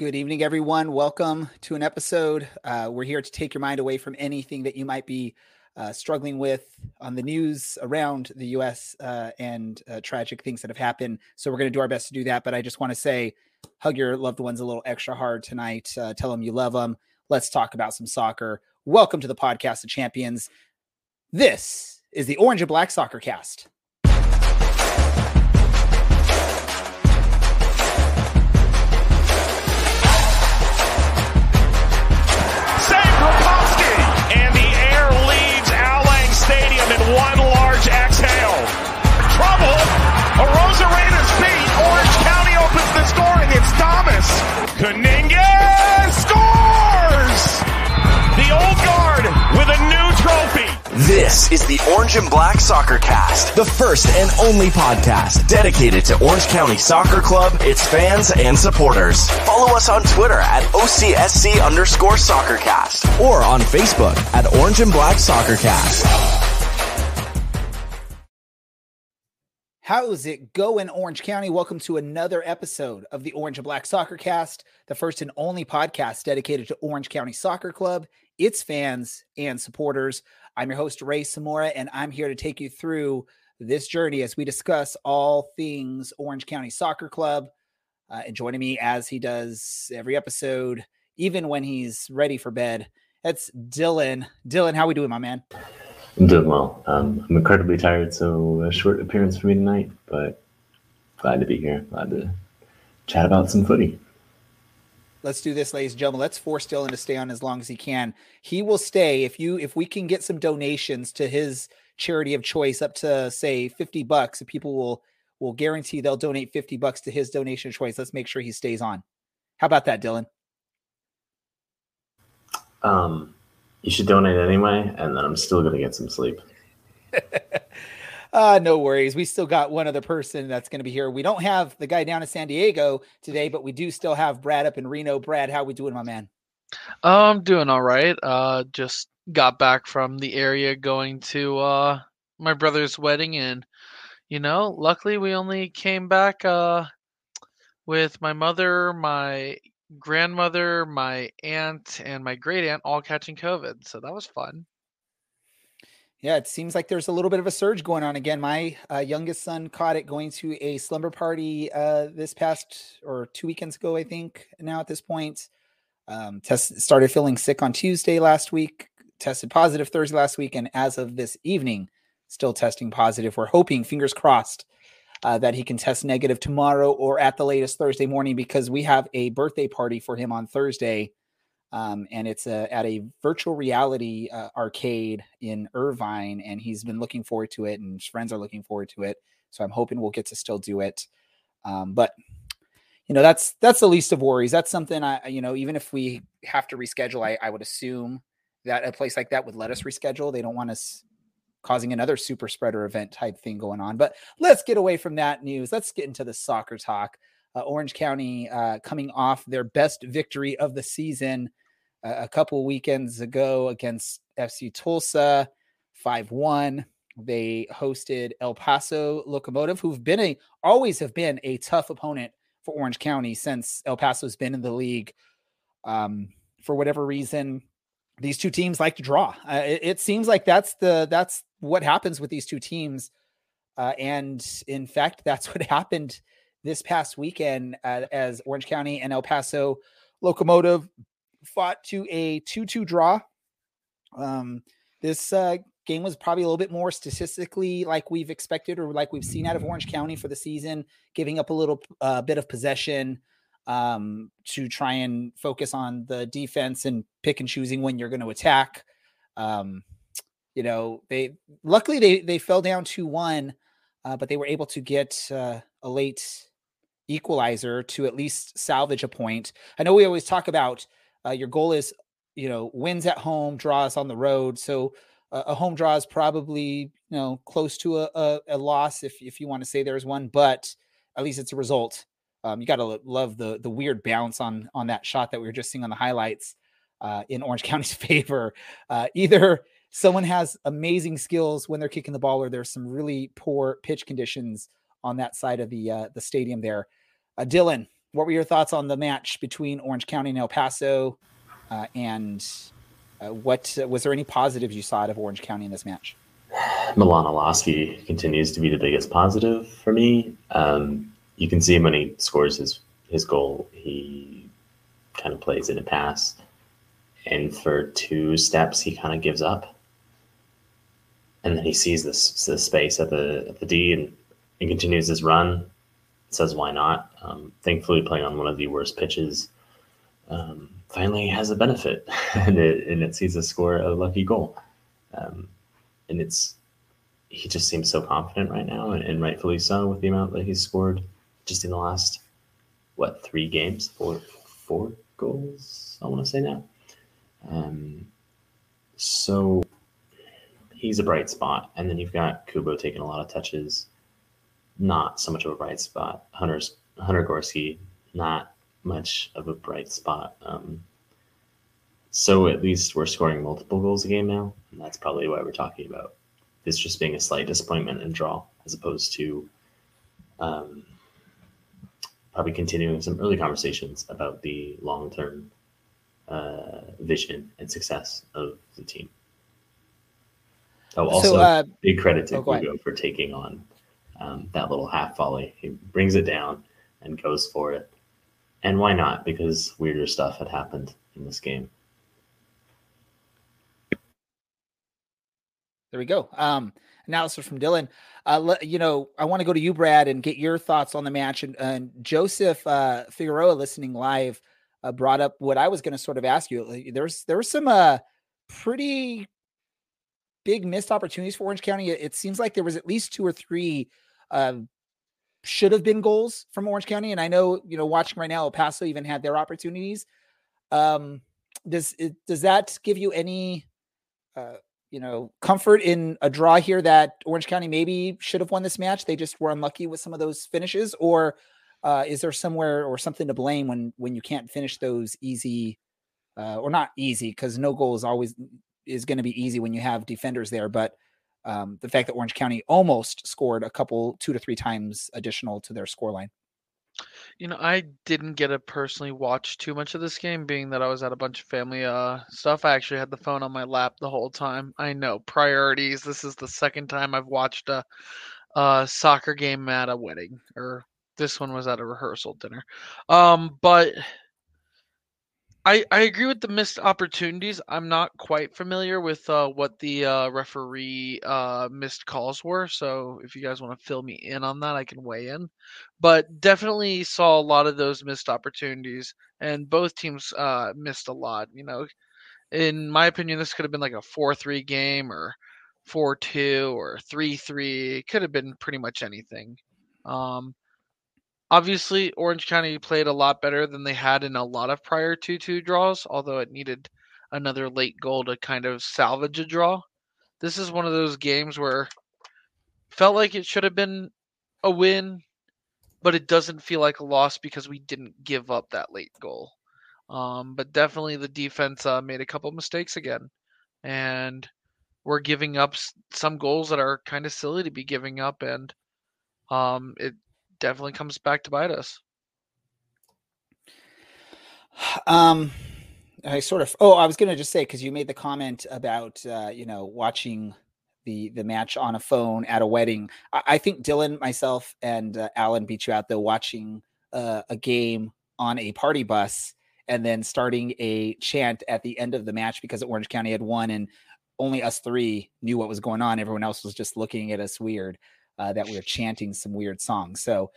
Good evening, everyone. Welcome to an episode. Uh, we're here to take your mind away from anything that you might be uh, struggling with on the news around the U.S. Uh, and uh, tragic things that have happened. So we're going to do our best to do that. But I just want to say, hug your loved ones a little extra hard tonight. Uh, tell them you love them. Let's talk about some soccer. Welcome to the podcast of champions. This is the Orange and Black Soccer Cast. Kuninga scores! The old guard with a new trophy. This is the Orange and Black Soccer Cast, the first and only podcast dedicated to Orange County Soccer Club, its fans, and supporters. Follow us on Twitter at OCSC underscore soccercast or on Facebook at Orange and Black Soccer Cast. How's it going, Orange County? Welcome to another episode of the Orange and Black Soccer Cast, the first and only podcast dedicated to Orange County Soccer Club, its fans, and supporters. I'm your host, Ray Samora, and I'm here to take you through this journey as we discuss all things Orange County Soccer Club. Uh, and joining me as he does every episode, even when he's ready for bed, that's Dylan. Dylan, how we doing, my man? I'm doing well. Um, I'm incredibly tired, so a short appearance for me tonight, but glad to be here. Glad to chat about some footy. Let's do this, ladies and gentlemen. Let's force Dylan to stay on as long as he can. He will stay if you if we can get some donations to his charity of choice up to say 50 bucks. If people will will guarantee they'll donate 50 bucks to his donation of choice. Let's make sure he stays on. How about that, Dylan? Um you should donate anyway, and then I'm still gonna get some sleep. uh, no worries. We still got one other person that's going to be here. We don't have the guy down in San Diego today, but we do still have Brad up in Reno. Brad, how we doing, my man? I'm doing all right. Uh, just got back from the area going to uh my brother's wedding, and you know, luckily we only came back uh with my mother, my grandmother, my aunt, and my great aunt all catching COVID. So that was fun. Yeah, it seems like there's a little bit of a surge going on again. My uh, youngest son caught it going to a slumber party uh, this past or two weekends ago, I think. Now at this point, um, test started feeling sick on Tuesday last week, tested positive Thursday last week, and as of this evening, still testing positive. We're hoping, fingers crossed, uh, that he can test negative tomorrow or at the latest Thursday morning because we have a birthday party for him on Thursday. Um, and it's a, at a virtual reality uh, arcade in Irvine, and he's been looking forward to it, and his friends are looking forward to it. So I'm hoping we'll get to still do it. Um, but you know, that's that's the least of worries. That's something I, you know, even if we have to reschedule, I, I would assume that a place like that would let us reschedule. They don't want us causing another super spreader event type thing going on. But let's get away from that news. Let's get into the soccer talk. Uh, Orange County uh, coming off their best victory of the season uh, a couple weekends ago against FC Tulsa, 5 1. They hosted El Paso Locomotive, who've been a always have been a tough opponent for Orange County since El Paso's been in the league. Um, for whatever reason, these two teams like to draw. Uh, it, it, seems like that's the that's what happens with these two teams. Uh, and in fact, that's what happened this past weekend uh, as Orange County and El Paso Locomotive fought to a 2 2 draw. Um, this uh, game was probably a little bit more statistically like we've expected or like we've seen out of Orange County for the season, giving up a little uh, bit of possession um, to try and focus on the defense and pick and choosing when you're going to attack. Um, you know, they luckily they they fell down two one, uh, but they were able to get uh, a late equalizer to at least salvage a point. I know we always talk about uh, your goal is you know wins at home, draws on the road. So uh, a home draw is probably you know close to a, a, a loss if if you want to say there's one, but at least it's a result. Um, you got to love the the weird bounce on on that shot that we were just seeing on the highlights uh, in Orange County's favor. Uh, either someone has amazing skills when they're kicking the ball, or there's some really poor pitch conditions on that side of the uh, the stadium there. Uh, Dylan, what were your thoughts on the match between Orange County and El Paso? Uh, and uh, what was there any positives you saw out of Orange County in this match? Milan Iloski continues to be the biggest positive for me. Um, you can see him when he scores his his goal. He kind of plays in a pass, and for two steps he kind of gives up, and then he sees this, this space at the at the D and, and continues his run. Says why not? Um, thankfully, playing on one of the worst pitches. Um, finally has a benefit, and it and it sees us score a lucky goal. Um, and it's he just seems so confident right now, and, and, rightfully so with the amount that he's scored just in the last what three games, four four goals. I want to say now. Um, so he's a bright spot, and then you've got Kubo taking a lot of touches. Not so much of a bright spot. Hunter's Hunter Gorskie, not much of a bright spot. Um, so at least we're scoring multiple goals a game now, and that's probably why we're talking about this just being a slight disappointment and draw, as opposed to um, probably continuing some early conversations about the long term uh, vision and success of the team. Oh, also, so, uh, big credit to oh, Hugo for taking on um, that little half volley. He brings it down and goes for it. And why not? Because weirder stuff had happened in this game. There we go. Um, analysis from Dylan. Uh, you know, I want to go to you, Brad, and get your thoughts on the match. And, and Joseph uh, Figueroa, listening live, uh, brought up what I was going to sort of ask you. There's there were some uh, pretty big missed opportunities for Orange County. It, it seems like there was at least two or three uh, should have been goals from Orange County. And I know, you know, watching right now, El Paso even had their opportunities. Um, does it, does that give you any, uh, you know, comfort in a draw here that Orange County maybe should have won this match? They just were unlucky with some of those finishes, or uh, is there somewhere or something to blame when when you can't finish those easy, uh, or not easy because no goal is always is going to be easy when you have defenders there, but um, the fact that Orange County almost scored a couple, two to three times additional to their scoreline. You know, I didn't get to personally watch too much of this game, being that I was at a bunch of family uh, stuff. I actually had the phone on my lap the whole time. I know priorities. This is the second time I've watched a, a soccer game at a wedding, or this one was at a rehearsal dinner. Um, but I, I agree with the missed opportunities. I'm not quite familiar with uh, what the uh, referee uh, missed calls were. So if you guys want to fill me in on that, I can weigh in. But definitely saw a lot of those missed opportunities, and both teams uh, missed a lot. You know, in my opinion, this could have been like a 4 3 game or 4 2 or 3 3. It could have been pretty much anything. Um, Obviously, Orange County played a lot better than they had in a lot of prior 2 2 draws, although it needed another late goal to kind of salvage a draw. This is one of those games where felt like it should have been a win, but it doesn't feel like a loss because we didn't give up that late goal. Um, but definitely the defense uh, made a couple mistakes again, and we're giving up some goals that are kind of silly to be giving up, and um, it definitely comes back to bite us. Um, I sort of. Oh, I was going to just say because you made the comment about uh, you know watching the the match on a phone at a wedding. I, I think Dylan, myself, and uh, Alan beat you out though watching uh, a game on a party bus and then starting a chant at the end of the match because Orange County had won and only us three knew what was going on. Everyone else was just looking at us weird uh, that we were chanting some weird songs. So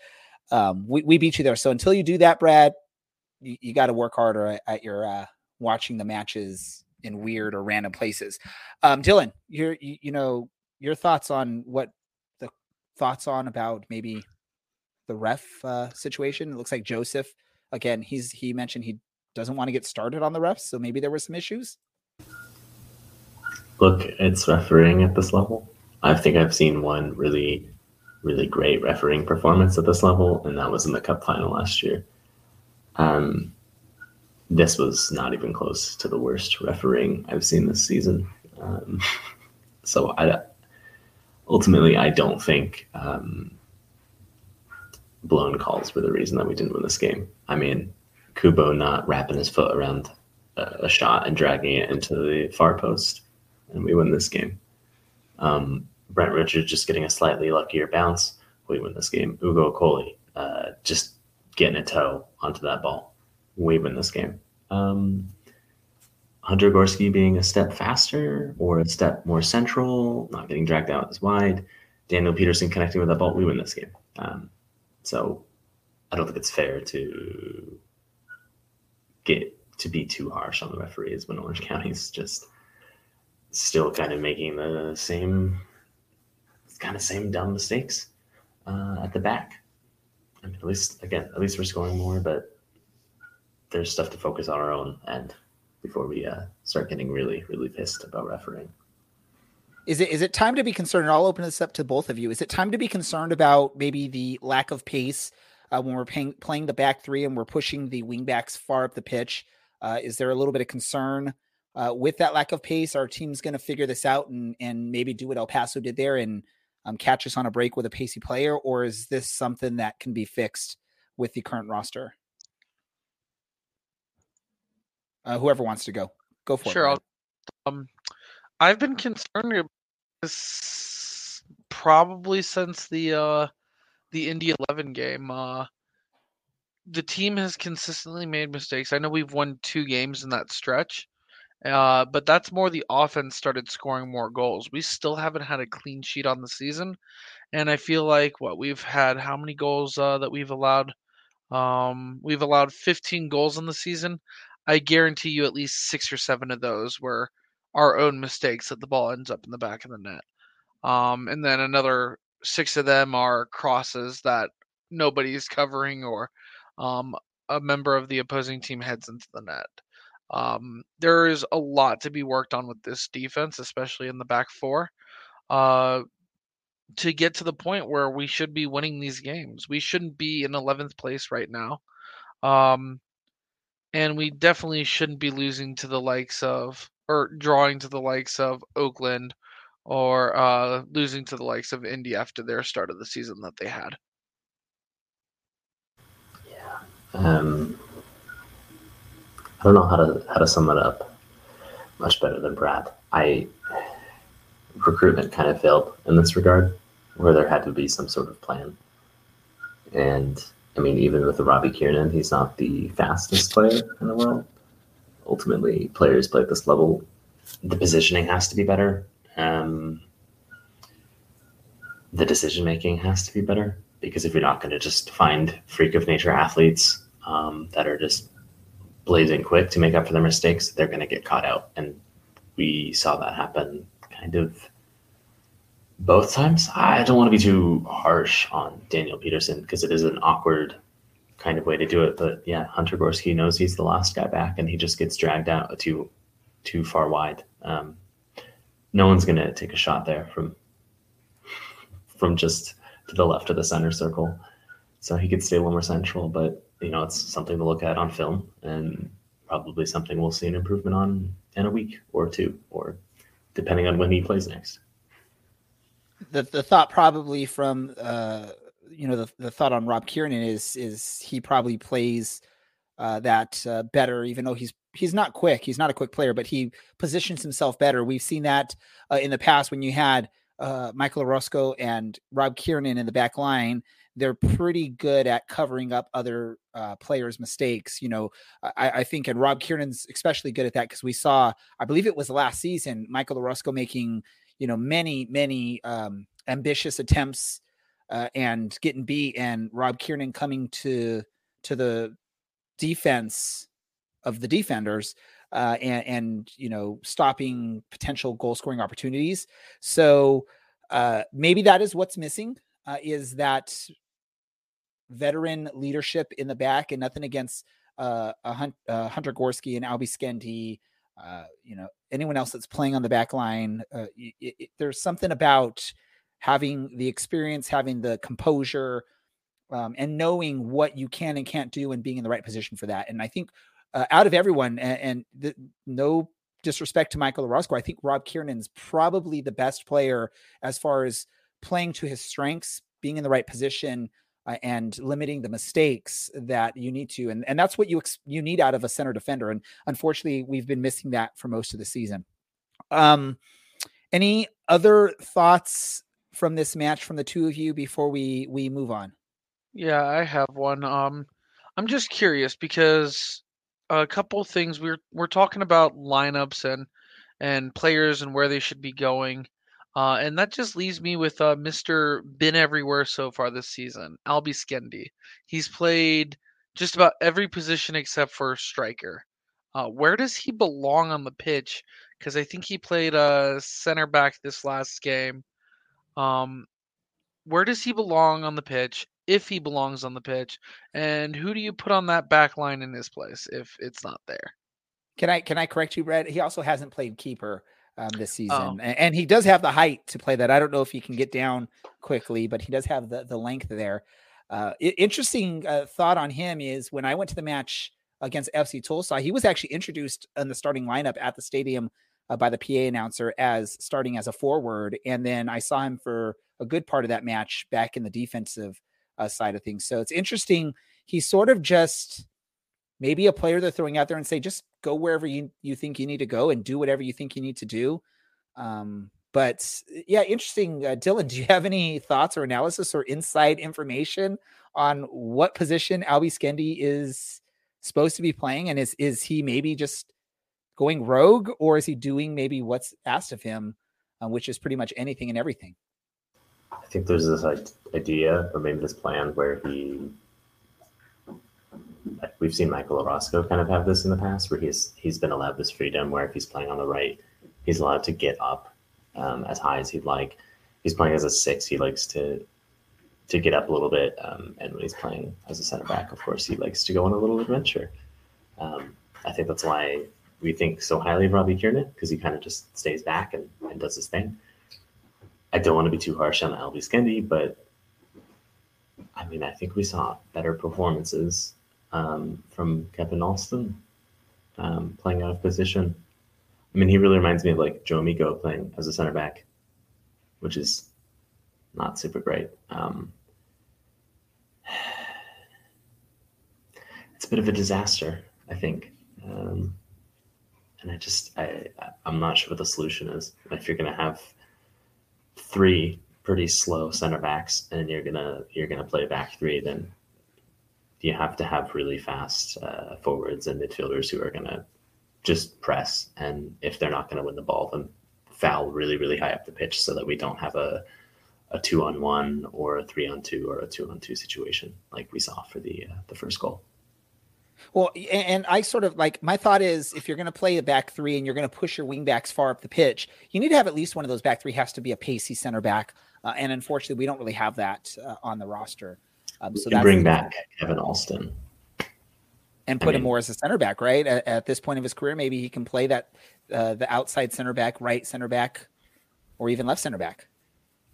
um, we, we beat you there. So until you do that, Brad, you, you got to work harder at, at your uh, watching the matches in weird or random places. Um, Dylan, your you, you know your thoughts on what the thoughts on about maybe the ref uh, situation. It looks like Joseph again. He's he mentioned he doesn't want to get started on the refs, so maybe there were some issues. Look, it's refereeing at this level. I think I've seen one really really great refereeing performance at this level, and that was in the cup final last year. Um, this was not even close to the worst refereeing I've seen this season. Um, so I ultimately I don't think um, blown calls were the reason that we didn't win this game. I mean, Kubo not wrapping his foot around a, a shot and dragging it into the far post, and we win this game. Um, Brent Richards just getting a slightly luckier bounce, we win this game. Ugo Coley uh, just getting a toe onto that ball, we win this game. Um, Hunter Gorskie being a step faster or a step more central, not getting dragged out as wide. Daniel Peterson connecting with that ball, we win this game. Um, so I don't think it's fair to get to be too harsh on the referees when Orange County's just still kind of making the same kind of same dumb mistakes uh, at the back. I mean, at least again, at least we're scoring more, but there's stuff to focus on our own end before we uh, start getting really, really pissed about refereeing. Is it is it time to be concerned? I'll open this up to both of you. Is it time to be concerned about maybe the lack of pace uh, when we're paying, playing the back three and we're pushing the wingbacks far up the pitch? Uh, is there a little bit of concern uh, with that lack of pace? Our team's going to figure this out and and maybe do what El Paso did there and um, catch us on a break with a pacey player, or is this something that can be fixed with the current roster? Uh, whoever wants to go, go for sure, it. Sure. Um, I've been concerned about this probably since the uh, the Indy Eleven game. Uh, the team has consistently made mistakes. I know we've won two games in that stretch, uh, but that's more the offense started scoring more goals. We still haven't had a clean sheet on the season, and I feel like what we've had how many goals uh, that we've allowed. Um, we've allowed 15 goals in the season. I guarantee you at least six or seven of those were our own mistakes that the ball ends up in the back of the net. Um, and then another six of them are crosses that nobody's covering or um, a member of the opposing team heads into the net. Um, there is a lot to be worked on with this defense, especially in the back four, uh, to get to the point where we should be winning these games. We shouldn't be in 11th place right now. Um, and we definitely shouldn't be losing to the likes of or drawing to the likes of Oakland or uh, losing to the likes of Indy after their start of the season that they had. Yeah. Um, I don't know how to how to sum it up much better than Brad. I recruitment kind of failed in this regard, where there had to be some sort of plan. And I mean, even with the Robbie Kiernan, he's not the fastest player in the world. Ultimately, players play at this level. The positioning has to be better. Um, the decision making has to be better because if you're not going to just find freak of nature athletes um, that are just blazing quick to make up for their mistakes, they're going to get caught out. And we saw that happen kind of both times. I don't want to be too harsh on Daniel Peterson because it is an awkward kind of way to do it. But yeah, Hunter Gorskie knows he's the last guy back, and he just gets dragged out too too far wide. Um, no one's going to take a shot there from from just to the left of the center circle. So he could stay a little more central, but you know it's something to look at on film, and probably something we'll see an improvement on in a week or two, or depending on when he plays next the the thought probably from uh you know the, the thought on Rob Kiernan is is he probably plays uh, that uh, better, even though he's he's not quick. He's not a quick player, but he positions himself better. We've seen that uh, in the past when you had uh, Michael Orozco and Rob Kiernan in the back line. They're pretty good at covering up other uh, players' mistakes. You know, I, I think, and Rob Kiernan's especially good at that because we saw, I believe it was last season, Michael Orozco making you know many many um, ambitious attempts uh, and getting beat, and Rob Kiernan coming to to the defense of the defenders uh, and, and you know stopping potential goal scoring opportunities. So uh, maybe that is what's missing uh, is that veteran leadership in the back, and nothing against uh, Hunt, uh, Hunter Gorskie and Albi Skendi uh, you know, anyone else that's playing on the back line, uh, it, it, there's something about having the experience, having the composure, um, and knowing what you can and can't do and being in the right position for that. And I think uh, out of everyone, and, and the, no disrespect to Michael Orozco, I think Rob Kiernan's probably the best player as far as playing to his strengths, being in the right position, uh, and limiting the mistakes that you need to, and and that's what you ex- you need out of a center defender. And unfortunately, we've been missing that for most of the season. Um, any other thoughts from this match from the two of you before we we move on? Yeah, I have one. Um, I'm just curious because a couple things we're we're talking about lineups and and players and where they should be going. Uh, and that just leaves me with uh, Mr. Been Everywhere so far this season, Albi Skendi. He's played just about every position except for striker. Uh, where does he belong on the pitch? Because I think he played uh, center back this last game. Um, where does he belong on the pitch? If he belongs on the pitch, and who do you put on that back line in his place if it's not there? Can I can I correct you, Brett? He also hasn't played keeper um, this season, oh. and, and, he does have the height to play that. I don't know if he can get down quickly, but he does have the the length there. Uh, interesting uh, thought on him is when I went to the match against FC Tulsa, he was actually introduced in the starting lineup at the stadium uh, by the PA announcer as starting as a forward, and then I saw him for a good part of that match back in the defensive uh, side of things. So it's interesting. He's sort of just maybe a player they're throwing out there and say, just go wherever you, you think you need to go and do whatever you think you need to do. Um, but yeah, interesting. Uh, Dylan, do you have any thoughts or analysis or inside information on what position Albi Skendi is supposed to be playing? And is, is he maybe just going rogue or is he doing maybe what's asked of him, uh, which is pretty much anything and everything? I think there's this idea or maybe this plan where he we've seen Michael Orozco kind of have this in the past, where he's he's been allowed this freedom, where if he's playing on the right, he's allowed to get up um, as high as he'd like. He's playing as a six, he likes to to get up a little bit, um, and when he's playing as a center back, of course, he likes to go on a little adventure. Um, I think that's why we think so highly of Robbie Kiernan because he kind of just stays back and, and does his thing. I don't want to be too harsh on Albi Skendi, but I mean, I think we saw better performances um, from Kevin Alston um, playing out of position. I mean, he really reminds me of like Joe Amico playing as a center back, which is not super great. Um, it's a bit of a disaster, I think. Um, and I just, I, I'm not sure what the solution is. If you're going to have three pretty slow center backs and you're gonna you're gonna play back three, then you have to have really fast uh, forwards and midfielders who are going to just press. And if they're not going to win the ball, then foul really, really high up the pitch so that we don't have a, a two on one or a three on two or a two on two situation like we saw for the uh, the first goal. Well, and I sort of like my thought is if you're going to play a back three and you're going to push your wing backs far up the pitch, you need to have at least one of those back three has to be a pacey center back. Uh, and unfortunately, we don't really have that uh, on the roster. Um, so bring back Kevin Alston and put I mean, him more as a center back, right? At, at, this point of his career, maybe he can play that uh, the outside center back, right center back, or even left center back.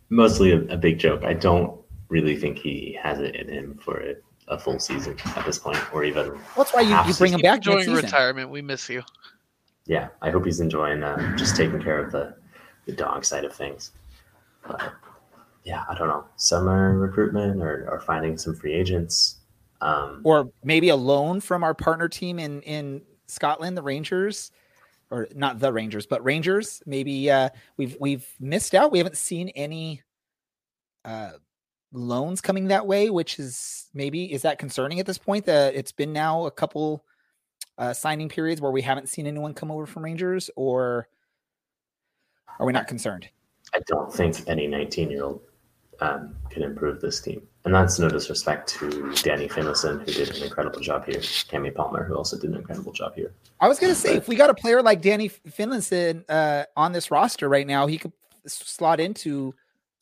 Mostly a, a big joke. I don't really think he has it in him for a, a full season at this point, or even. Well, that's why you, you bring him back. Enjoying retirement, we miss you. Yeah, I hope he's enjoying uh, just taking care of the the dog side of things. But yeah, I don't know, summer recruitment or, or finding some free agents. Um, or maybe a loan from our partner team in, in Scotland, the Rangers, or not the Rangers, but Rangers. Maybe uh, we've we've missed out. We haven't seen any uh, loans coming that way, which is maybe is that concerning at this point? That it's been now a couple uh, signing periods where we haven't seen anyone come over from Rangers, or are we not concerned? I don't think any 19 year old um, can improve this team. And that's no disrespect to Danny Finlayson, who did an incredible job here, Cammy Palmer, who also did an incredible job here. I was going to say, but, if we got a player like Danny Finlayson uh, on this roster right now, he could slot into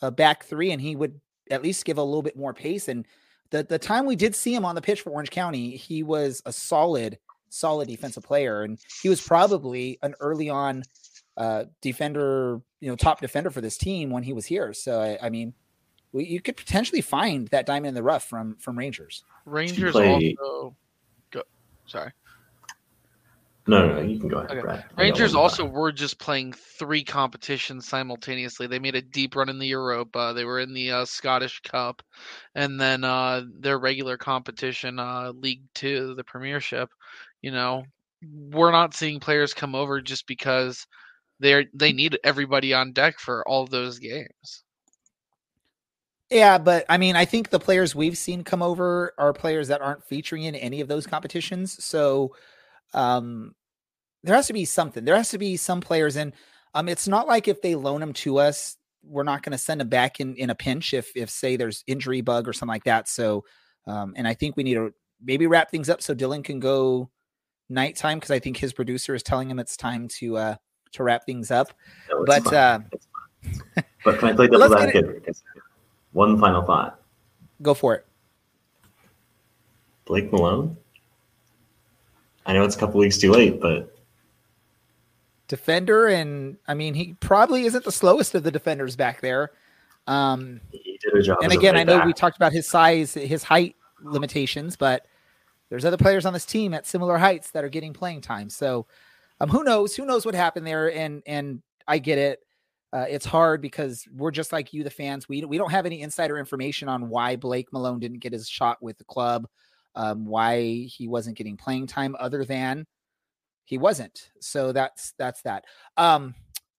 a back three and he would at least give a little bit more pace. And the, the time we did see him on the pitch for Orange County, he was a solid, solid defensive player. And he was probably an early on uh, defender, you know, top defender for this team when he was here. So, I, I mean, we, you could potentially find that diamond in the rough from from Rangers. Rangers play... also go. Sorry. No, no, no, you can go ahead, Okay. Brad. Rangers also thought. were just playing three competitions simultaneously. They made a deep run in the Europa. They were in the uh, Scottish Cup, and then uh, their regular competition, uh, League Two, the Premiership. You know, we're not seeing players come over just because they're they need everybody on deck for all those games. Yeah, but I mean, I think the players we've seen come over are players that aren't featuring in any of those competitions. So um there has to be something. There has to be some players and um it's not like if they loan them to us, we're not going to send them back in in a pinch if if say there's injury bug or something like that. So um and I think we need to maybe wrap things up so Dylan can go nighttime because I think his producer is telling him it's time to uh to wrap things up. No, But uh but can I play devil's get advocate? One final thought. go for it. Blake Malone. I know it's a couple weeks too late, but defender and I mean he probably isn't the slowest of the defenders back there. Um he did a job. and again I know back. we talked about his size, his height limitations, but there's other players on this team at similar heights that are getting playing time. So um who knows? Who knows what happened there and and I get it. Uh, it's hard because we're just like you, the fans. We we don't have any insider information on why Blake Malone didn't get his shot with the club, um, why he wasn't getting playing time, other than he wasn't. So that's that's that. Um,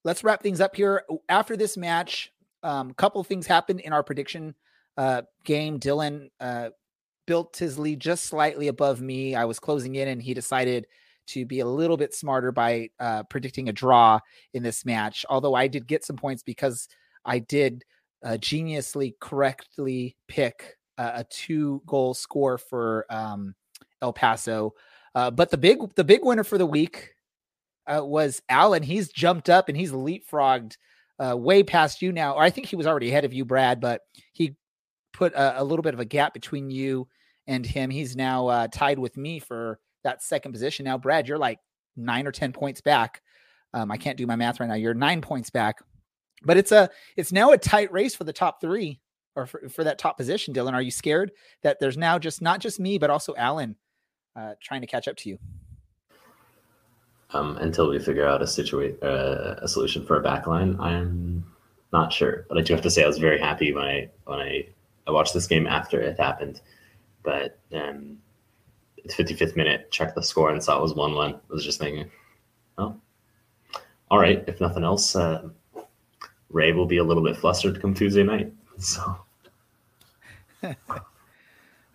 let's wrap things up here. After this match, um, a couple things happened in our prediction uh, game. Dylan uh, built his lead just slightly above me. I was closing in, and he decided to be a little bit smarter by uh, predicting a draw in this match. Although I did get some points because I did uh, geniusly correctly pick uh, a two goal score for um, El Paso. Uh, but the big the big winner for the week uh, was Alan. He's jumped up and he's leapfrogged uh, way past you now. Or I think he was already ahead of you, Brad, but he put a, a little bit of a gap between you and him. He's now tied with me for that second position. Now, Brad, you're like nine or ten points back. Um, I can't do my math right now. You're nine points back, but it's a it's now a tight race for the top three or for, for that top position. Dylan, are you scared that there's now just not just me but also Alan uh, trying to catch up to you? um, until we figure out a situation, uh, a solution for a backline, I'm not sure. But I do have to say, I was very happy when I when I, I watched this game after it happened. But um, 55th minute, checked the score and saw it was one one. I was just thinking, oh, all right. If nothing else, uh, Ray will be a little bit flustered come Tuesday night. So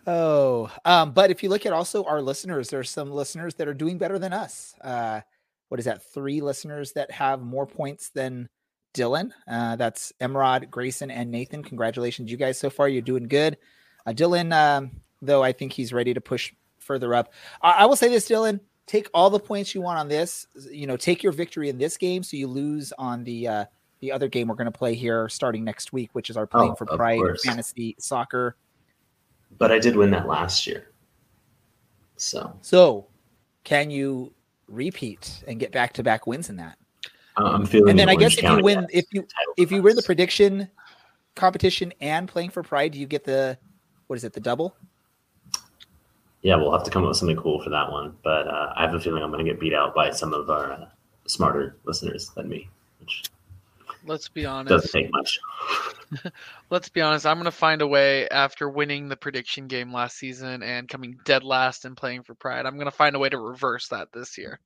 Oh, um, but if you look at also our listeners, there's some listeners that are doing better than us. Uh, what is that? Three listeners that have more points than Dylan. Uh, that's Emrod, Grayson, and Nathan. Congratulations, you guys, so far. You're doing good. Uh, Dylan, um, though, I think he's ready to push further up. I, I will say this, Dylan. Take all the points you want on this. You know, take your victory in this game, so you lose on the uh, the other game we're going to play here starting next week, which is our playing Oh, for pride fantasy soccer. but I did win that last year. So So, can you repeat and get back to back wins in that? I'm feeling. And then I guess if you win, if you if you win the prediction competition and playing for pride, do you get the what is it, the double? Yeah, we'll have to come up with something cool for that one. But uh, I have a feeling I'm going to get beat out by some of our uh, smarter listeners than me, which Let's be honest. doesn't honest. take much. Let's be honest. I'm gonna find a way after winning the prediction game last season and coming dead last and playing for Pride. I'm gonna find a way to reverse that this year.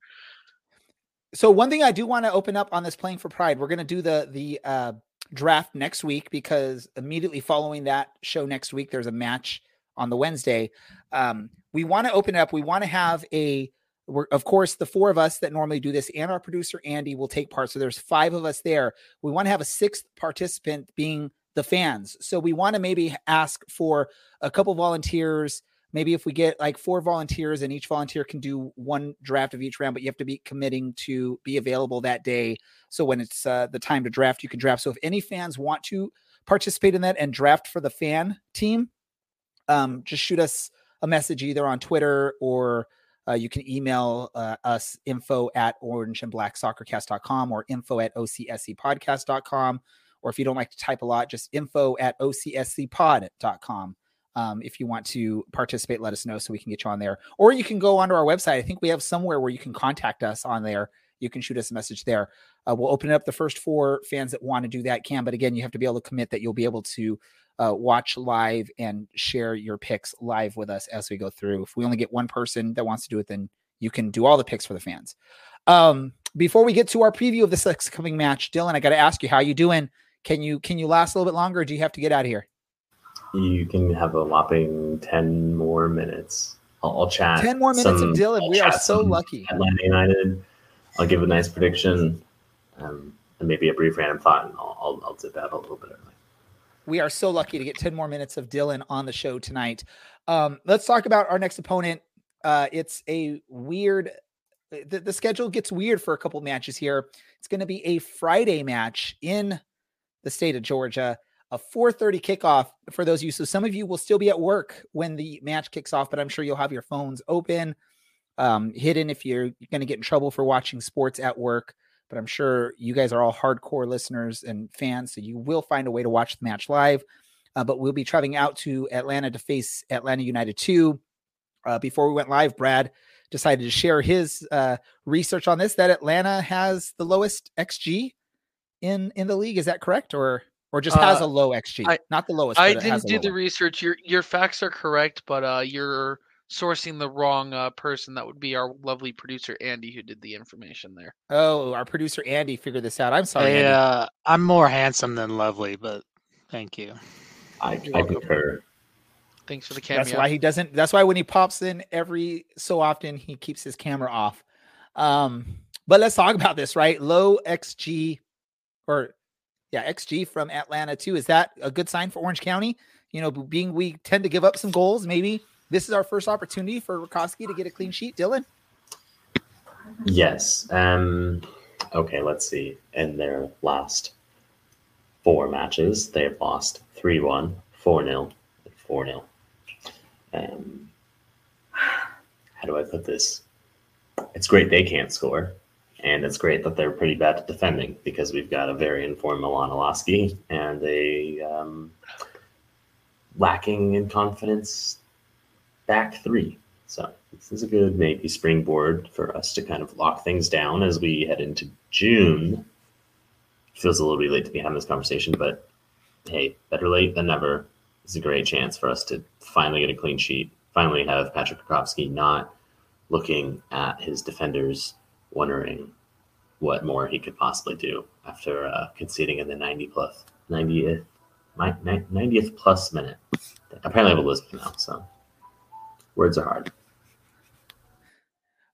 So one thing I do want to open up on this playing for pride, we're going to do the the uh, draft next week because immediately following that show next week, there's a match on the Wednesday. Um, we want to open up. We want to have a. We're, of course, the four of us that normally do this, and our producer Andy will take part. So there's five of us there. We want to have a sixth participant being the fans. So we want to maybe ask for a couple volunteers maybe if we get like four volunteers and each volunteer can do one draft of each round but you have to be committing to be available that day so when it's uh, the time to draft you can draft so if any fans want to participate in that and draft for the fan team um, just shoot us a message either on twitter or uh, you can email uh, us info at orange and black or info at ocscpodcast.com or if you don't like to type a lot just info at ocscpod.com Um, if you want to participate, let us know so we can get you on there. Or you can go onto our website. I think we have somewhere where you can contact us on there. You can shoot us a message there. Uh, we'll open it up the first four fans that want to do that can. But again, you have to be able to commit that you'll be able to uh, watch live and share your picks live with us as we go through. If we only get one person that wants to do it, then you can do all the picks for the fans. Um, before we get to our preview of this next coming match, Dylan, I got to ask you, how you doing? Can you can you last a little bit longer, or do you have to get out of here? You can have a whopping ten more minutes. I'll, I'll chat. Ten more minutes some, of Dylan. I'll we are so lucky. Atlanta United. I'll give a nice prediction, um, and maybe a brief random thought, and I'll, I'll, I'll dip out a little bit early. We are so lucky to get 10 more minutes of Dylan on the show tonight. Um, let's talk about our next opponent. Uh, it's a weird, the, the schedule gets weird for a couple matches here. It's going to be a Friday match in the state of Georgia, a 4:30 kickoff for those of you. So some of you will still be at work when the match kicks off, but I'm sure you'll have your phones open, um, hidden if you're going to get in trouble for watching sports at work but I'm sure you guys are all hardcore listeners and fans, so you will find a way to watch the match live. Uh, but we'll be traveling out to Atlanta to face Atlanta United 2. Uh, before we went live, Brad decided to share his uh, research on this that Atlanta has the lowest XG in in the league. Is that correct, or or just has Uh, a low XG, I- not the lowest? I but it has didn't do the research. Your your facts are correct, but uh, you're sourcing the wrong uh, person. That would be our lovely producer Andy, who did the information there. Oh, our producer Andy figured this out. I'm sorry. I, Andy. uh, I'm more handsome than lovely, but thank you. I, You're I welcome. concur. Thanks for the cameo. That's why he doesn't. That's why when he pops in every so often, he keeps his camera off. Um, but let's talk about this, right? Low XG, or yeah, XG from Atlanta too. Is that a good sign for Orange County? You know, being we tend to give up some goals. Maybe this is our first opportunity for Rakovsky to get a clean sheet. Dylan, Yes. Um, okay, let's see. In their last four matches, they have lost 3 1, 4 0, and 4 0. Um, how do I put this? It's great they can't score, and it's great that they're pretty bad at defending because we've got a very informed Milan Iloski and a um, lacking in confidence back three. So this is a good maybe springboard for us to kind of lock things down as we head into June. Feels a little bit late to be having this conversation, but hey, better late than never. Is a great chance for us to finally get a clean sheet. Finally have Patrick Krakowski not looking at his defenders, wondering what more he could possibly do after uh, conceding in the 90 plus 90th, 90th plus minute. Apparently, I have a list now, so words are hard.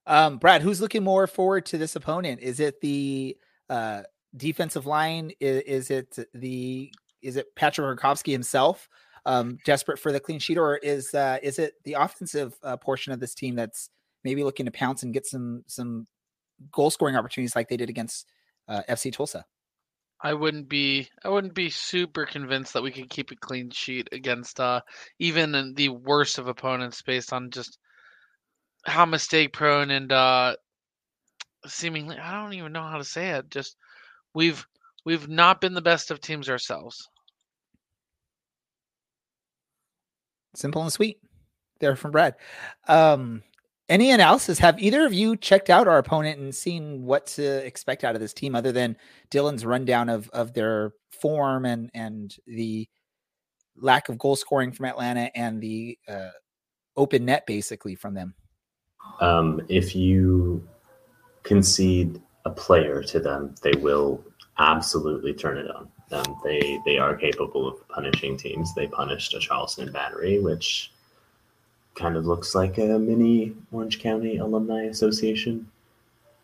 um, Brad, who's looking more forward to this opponent? Is it the uh, defensive line? Is, is it the is it Patrick Rakovsky himself? Um, desperate for the clean sheet, or is uh, is it the offensive uh, portion of this team that's maybe looking to pounce and get some some goal scoring opportunities like they did against uh, FC Tulsa? I wouldn't be I wouldn't be super convinced that we could keep a clean sheet against uh even the worst of opponents based on just how mistake prone and uh seemingly I don't even know how to say it. Just we've we've not been the best of teams ourselves. Simple and sweet. There from Brad. Um, any analysis? Have either of you checked out our opponent and seen what to expect out of this team, other than Dylan's rundown of of their form and and the lack of goal scoring from Atlanta and the uh, open net basically from them? Um, if you concede a player to them, they will absolutely turn it on. Um, they they are capable of punishing teams. They punished a Charleston Battery, which kind of looks like a mini Orange County Alumni Association,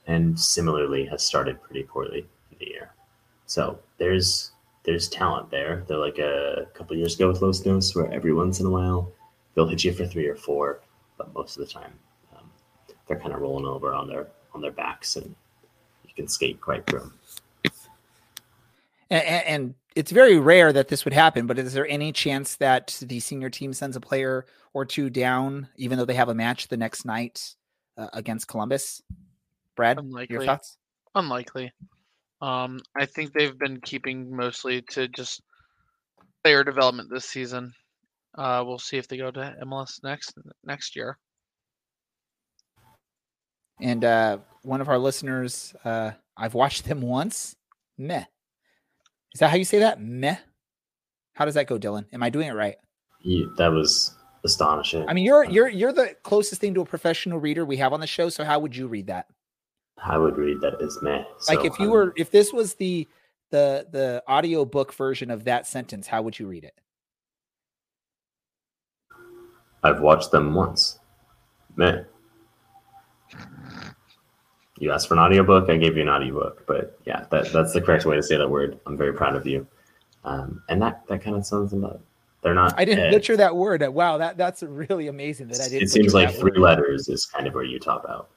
and similarly has started pretty poorly in the year. So there's there's talent there. They're like a couple years ago with Los Dos, where every once in a while they'll hit you for three or four, but most of the time um, they're kind of rolling over on their on their backs, and you can skate quite through. And, and it's very rare that this would happen, but is there any chance that the senior team sends a player or two down, even though they have a match the next night uh, against Columbus? Brad, your Unlikely. thoughts? Unlikely. Um, I think they've been keeping mostly to just player development this season. Uh, we'll see if they go to MLS next next year. And uh, one of our listeners, uh, I've watched them once. Meh. Is that how you say that? Meh. How does that go, Dylan? Am I doing it right? Yeah, that was astonishing. I mean, you're you're you're the closest thing to a professional reader we have on the show. So how would you read that? I would read that as meh. Like if you um, were if this was the the the audio book version of that sentence, how would you read it? I've watched them once. Meh. You asked for an audiobook, I gave you an audiobook. But yeah, that, that's the correct way to say that word. I'm very proud of you. Um, and that, that kind of sums them up. They're not. I didn't butcher that word. Wow, that that's really amazing that I didn't. It seems like three word. letters is kind of where you top out.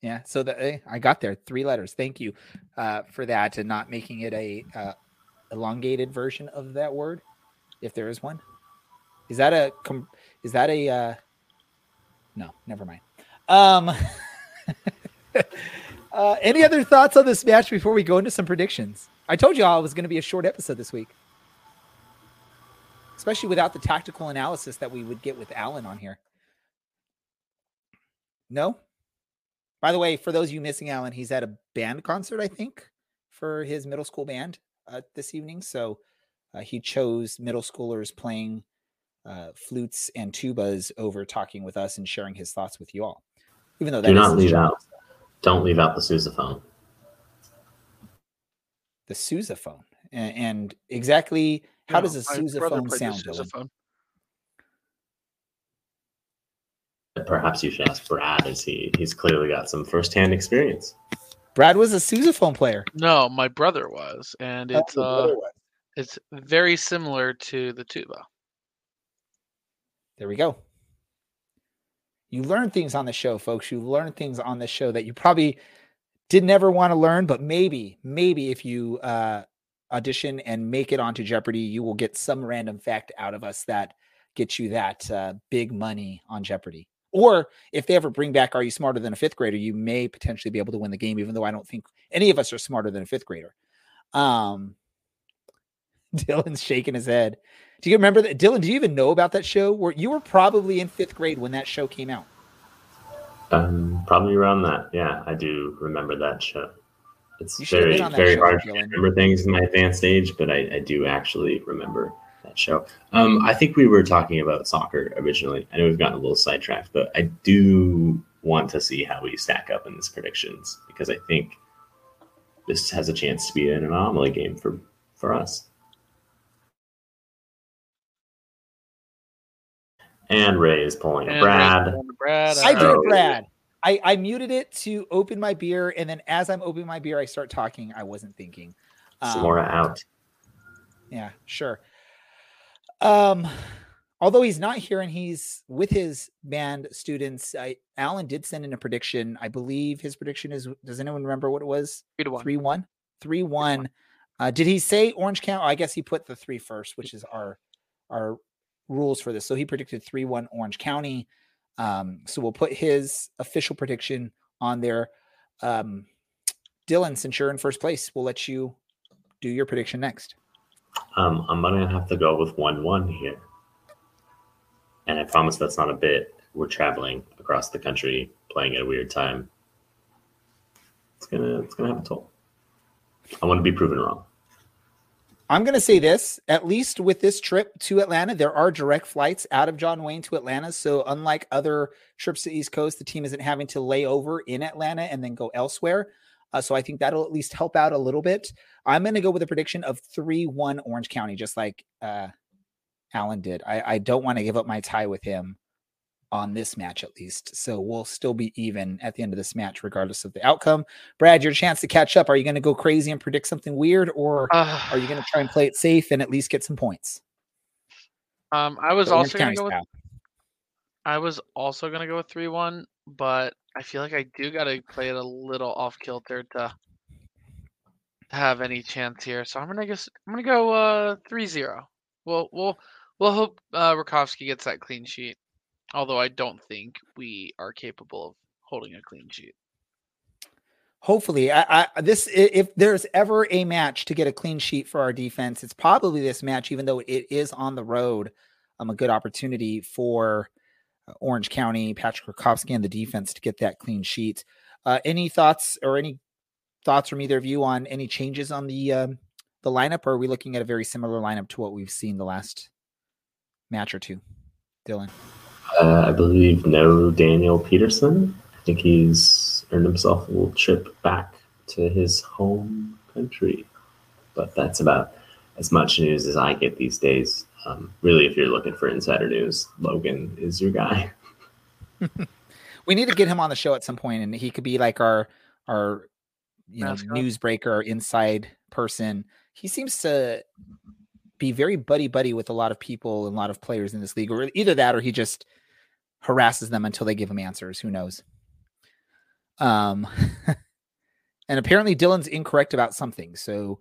Yeah, so that eh, I got there three letters. Thank you uh, for that and not making it a uh, elongated version of that word, if there is one. Is that a is that a uh, no? Never mind. Um, uh, any other thoughts on this match before we go into some predictions? I told you all it was going to be a short episode this week, especially without the tactical analysis that we would get with Alan on here. No, by the way, for those of you missing Alan, he's at a band concert, I think, for his middle school band uh, this evening. So uh, he chose middle schoolers playing uh, flutes and tubas over talking with us and sharing his thoughts with you all. Even though that Do not leave out. Don't leave out the sousaphone. the sousaphone. And, and exactly how No, does a my brother sousaphone the sound? Sousaphone. Perhaps you should ask Brad, as he he's clearly got some firsthand experience. Brad was a sousaphone player. No, my brother was, and it's Oh, uh, was. it's very similar to the tuba. There we go. You learn things on the show, folks. You learn things on the show that you probably didn't ever want to learn, but maybe, maybe if you uh, audition and make it onto Jeopardy, you will get some random fact out of us that gets you that uh, big money on Jeopardy. Or if they ever bring back Are You Smarter Than a Fifth Grader, you may potentially be able to win the game, even though I don't think any of us are smarter than a fifth grader. Um, Dylan's shaking his head. Do you remember that? Dylan, do you even know about that show? Where you were probably in fifth grade when that show came out. Um, probably around that. Yeah, I do remember that show. It's You should have very, been on that very show, hard to remember things in my advanced age, but I, I do actually remember that show. Um, I think we were talking about soccer originally. I know we've gotten a little sidetracked, but I do want to see how we stack up in these predictions because I think this has a chance to be an anomaly game for for us. And Ray is pulling a And Brad. Ray's Brad. I did So- it, Brad. I, I muted it to open my beer, and then as I'm opening my beer, I start talking. I wasn't thinking. Um, Samora out. Yeah, sure. Um, although he's not here and he's with his band students, I, Alan did send in a prediction. I believe his prediction is. Does anyone remember what it was? Three to one. Three one. Three one. Uh, did he say Orange County? I guess he put the three first, which is our our rules for this. So he predicted three one Orange County. Um, so we'll put his official prediction on there. Um, Dylan, since you're in first place, we'll let you do your prediction next. Um, I'm gonna have to go with one one here, and I promise that's not a bit. We're traveling across the country, playing at a weird time. It's gonna it's gonna have a toll. I want to be proven wrong. I'm going to say this at least with this trip to Atlanta, there are direct flights out of John Wayne to Atlanta. So, unlike other trips to the East Coast, the team isn't having to lay over in Atlanta and then go elsewhere. Uh, so, I think that'll at least help out a little bit. I'm going to go with a prediction of 3 1 Orange County, just like uh, Alan did. I, I don't want to give up my tie with him on this match, at least. So, we'll still be even at the end of this match, regardless of the outcome. Brad, your chance to catch up. Are you going to go crazy and predict something weird or? Uh, Are you going to try and play it safe and at least get some points? um, I was Orange also going to go with. I was also gonna go with three one, but I feel like I do gotta play it a little off kilter to have any chance here. So I'm gonna guess I'm gonna go uh three zero. We'll we'll we'll hope uh Rakovsky gets that clean sheet. Although I don't think we are capable of holding a clean sheet. Hopefully, I, I this if there's ever a match to get a clean sheet for our defense, it's probably this match. Even though it is on the road, um, a good opportunity for uh, Orange County, Patrick Rakovsky, and the defense to get that clean sheet. Uh, any thoughts or any thoughts from either of you on any changes on the um, the lineup, or are we looking at a very similar lineup to what we've seen the last match or two? Dylan, Uh, I believe no Daniel Peterson. I think he's earned himself a little trip back to his home country. But that's about as much news as I get these days. Um, really, if you're looking for insider news, Logan is your guy. we need to get him on the show at some point, and he could be like our our you know Mascot. newsbreaker inside person. He seems to be very buddy buddy with a lot of people and a lot of players in this league, or either that, or he just harasses them until they give him answers. Who knows? Um, and apparently Dylan's incorrect about something. So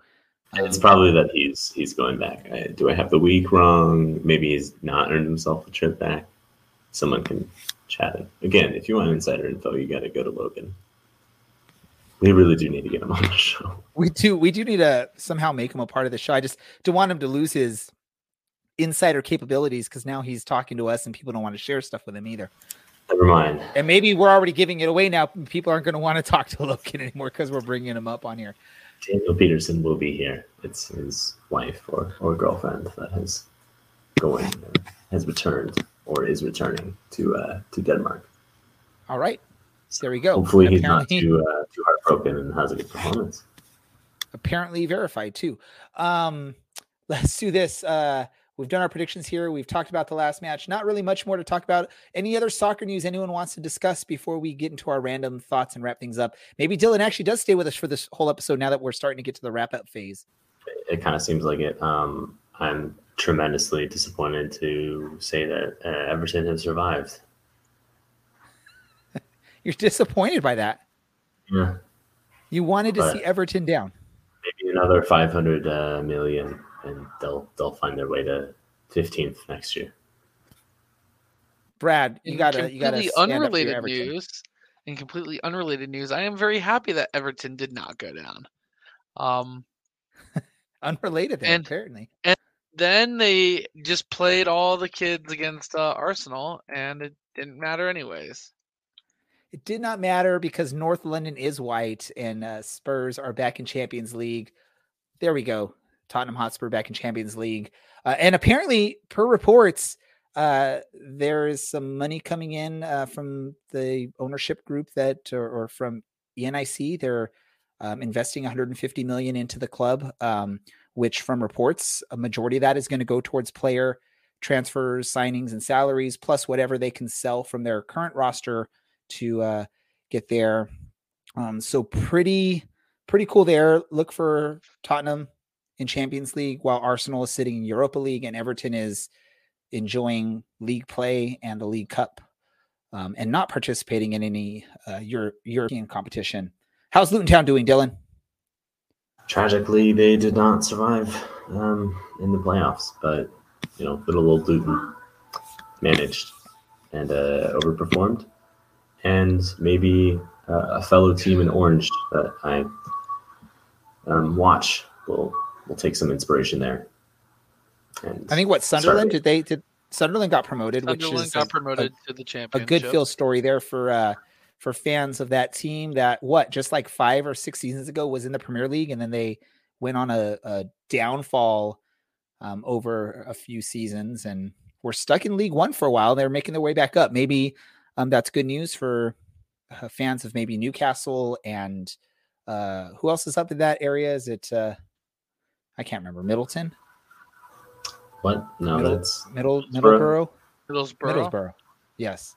And it's um, probably that he's he's going back. I, do I have the week wrong? Maybe he's not earned himself a trip back. Someone can chat it. Again, if you want insider info, you got to go to Logan. We really do need to get him on the show. we do we do need to somehow make him a part of the show. I just don't want him to lose his insider capabilities because now he's talking to us and people don't want to share stuff with him either. Never mind. And maybe we're already giving it away now. People aren't going to want to talk to Logan anymore because we're bringing him up on here. Daniel Peterson will be here. It's his wife or, or girlfriend that has going has returned or is returning to uh, to Denmark. All right, there we go. Hopefully, he's not too uh, too heartbroken and has a good performance. apparently verified too. Um, let's do this. Uh, we've done our predictions here. We've talked about the last match. Not really much more to talk about. Any other soccer news anyone wants to discuss before we get into our random thoughts and wrap things up? Maybe Dylan actually does stay with us for this whole episode now that we're starting to get to the wrap up phase. It kind of seems like it. Um, I'm tremendously disappointed to say that uh, Everton has survived. You're disappointed by that. Yeah, You wanted to But- see Everton down. maybe another 500 uh, million, and they'll they'll find their way to 15th next year. Brad, you gotta you gotta completely up unrelated news. In completely unrelated news, I am very happy that Everton did not go down. Um, Unrelated, then, And- apparently. then they just played all the kids against uh, Arsenal, and it didn't matter anyways. It did not matter because North London is white and uh, Spurs are back in Champions League. There we go. Tottenham Hotspur back in Champions League. Uh, and apparently, per reports, uh, there is some money coming in uh, from the ownership group that, or, or from ENIC. They're um, investing 150 million into the club, um, which, from reports, a majority of that is going to go towards player transfers, signings, and salaries, plus whatever they can sell from their current roster to uh, get there. Um, so pretty pretty cool there. Look for Tottenham in Champions League while Arsenal is sitting in Europa League and Everton is enjoying league play and the League Cup um, and not participating in any uh, Euro- European competition. How's Luton Town doing, Dylan? Tragically, they did not survive um, in the playoffs, but you know, little old Luton managed and uh, overperformed, and maybe uh, a fellow team in orange that I um, watch will will take some inspiration there. And I think what Sunderland Sorry. did they did Sunderland got promoted, which is got a- a- promoted to the a good feel story there for uh for fans of that team that what just like five or six seasons ago was in the Premier League and then they went on a, a downfall um, over a few seasons and were stuck in League One for a while. They're making their way back up. Maybe um, that's good news for uh, fans of maybe Newcastle and uh, who else is up in that area? Is it uh, I can't remember Middleton, what? No, Middle- that's Middle Middleborough. Middlesbrough. Middlesbrough. Yes.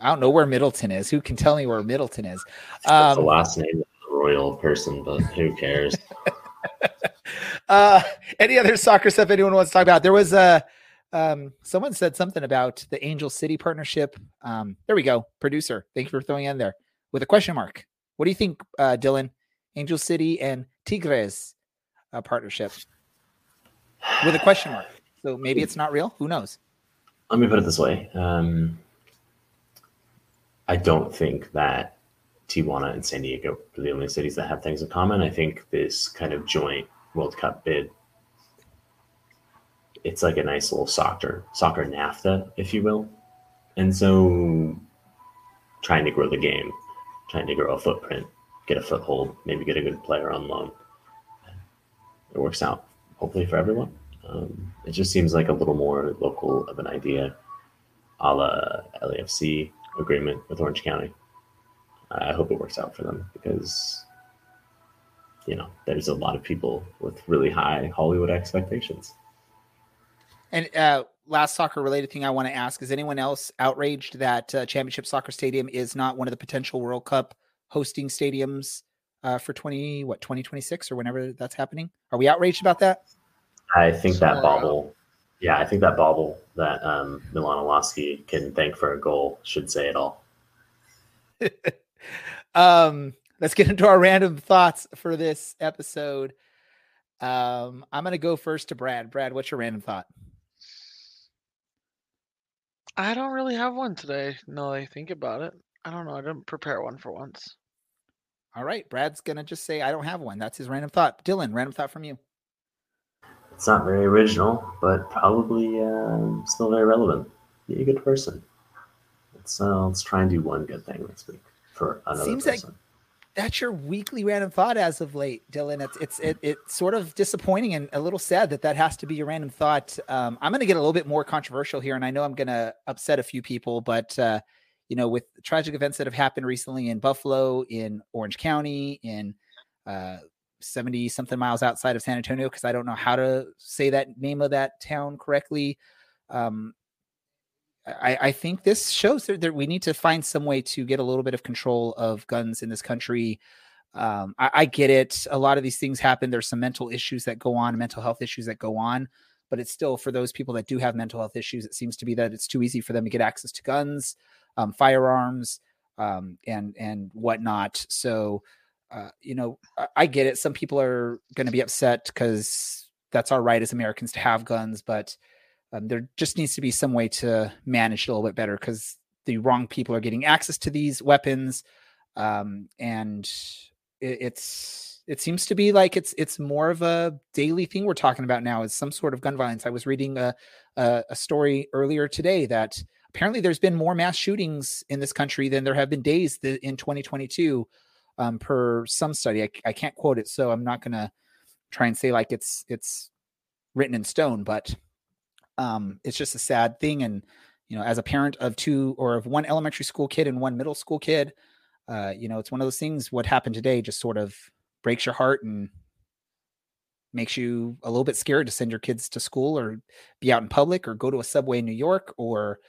I don't know where Middleton is. Who can tell me where Middleton is? that's the Um, last name of a royal person, but who cares? uh, any other soccer stuff anyone wants to talk about? There was a um, someone said something about the Angel City partnership. Um, there we go. Producer, thank you for throwing in there with a question mark. What do you think, uh, Dylan? Angel City and Tigres uh, partnership with a question mark. So maybe it's not real. Who knows? Let me put it this way. Um, I don't think that Tijuana and San Diego are the only cities that have things in common. I think this kind of joint World Cup bid it's like a nice little soccer soccer NAFTA, if you will. And so trying to grow the game, trying to grow a footprint, get a foothold, maybe get a good player on loan. It works out, hopefully, for everyone. Um, it just seems like a little more local of an idea, a la LAFC agreement with Orange County. I hope it works out for them because, you know, there's a lot of people with really high Hollywood expectations. And uh, last soccer related thing I want to ask is anyone else outraged that uh, Championship Soccer Stadium is not one of the potential World Cup hosting stadiums uh, for 20 what 2026 or whenever that's happening? Are we outraged about that? I think that bauble, yeah, I think that bauble that um, Milan Iloski can thank for a goal should say it all. um, let's get into our random thoughts for this episode. Um, I'm going to go first to Brad. Brad, what's your random thought? I don't really have one today. No, I think about it. I don't know. I didn't prepare one for once. All right. Brad's going to just say, I don't have one. That's his random thought. Dylan, random thought from you. It's not very original, but probably uh, still very relevant. Be a good person. Let's, uh, let's try and do one good thing this week for another Seems person. Like that's your weekly random thought as of late, Dylan. It's it's it, it's sort of disappointing and a little sad that that has to be your random thought. Um, I'm going to get a little bit more controversial here, and I know I'm going to upset a few people, but uh, you know, with tragic events that have happened recently in Buffalo, in Orange County, in uh, 70 something miles outside of San Antonio, because I don't know how to say that name of that town correctly. Um, I, I think this shows that, that, we need to find some way to get a little bit of control of guns in this country. Um, I, I, get it. A lot of these things happen. There's some mental issues that go on, mental health issues that go on, but it's still for those people that do have mental health issues. It seems to be that it's too easy for them to get access to guns, um, firearms, um, and and whatnot. So, uh, you know, I, I get it. Some people are going to be upset because that's our right as Americans to have guns, but um, there just needs to be some way to manage it a little bit better because the wrong people are getting access to these weapons, um, and it, it's it seems to be like it's it's more of a daily thing we're talking about now is some sort of gun violence. I was reading a a, a story earlier today that apparently there's been more mass shootings in this country than there have been days in 2022 um, per some study. I, I can't quote it, so I'm not going to try and say like it's it's written in stone, but um, it's just a sad thing. And, you know, as a parent of two or of one elementary school kid and one middle school kid, uh, you know, it's one of those things. What happened today just sort of breaks your heart and makes you a little bit scared to send your kids to school or be out in public or go to a subway in New York or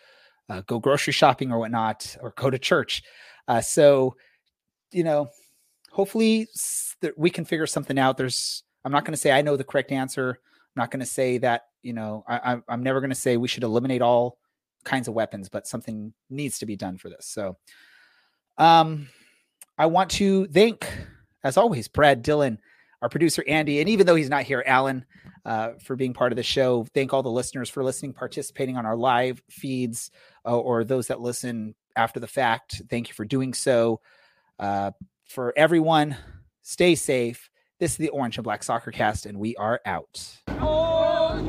uh, go grocery shopping or whatnot or go to church. Uh, so, you know, hopefully we can figure something out. There's, I'm not going to say I know the correct answer. I'm not going to say that you know I, I'm never going to say we should eliminate all kinds of weapons, but something needs to be done for this. So, um, I want to thank, as always, Brad Dylan, our producer Andy, and even though he's not here, Alan, uh, for being part of the show. Thank all the listeners for listening, participating on our live feeds, uh, or those that listen after the fact. Thank you for doing so. Uh, for everyone, stay safe this is the Orange and Black Soccer Cast, and we are out. Oh,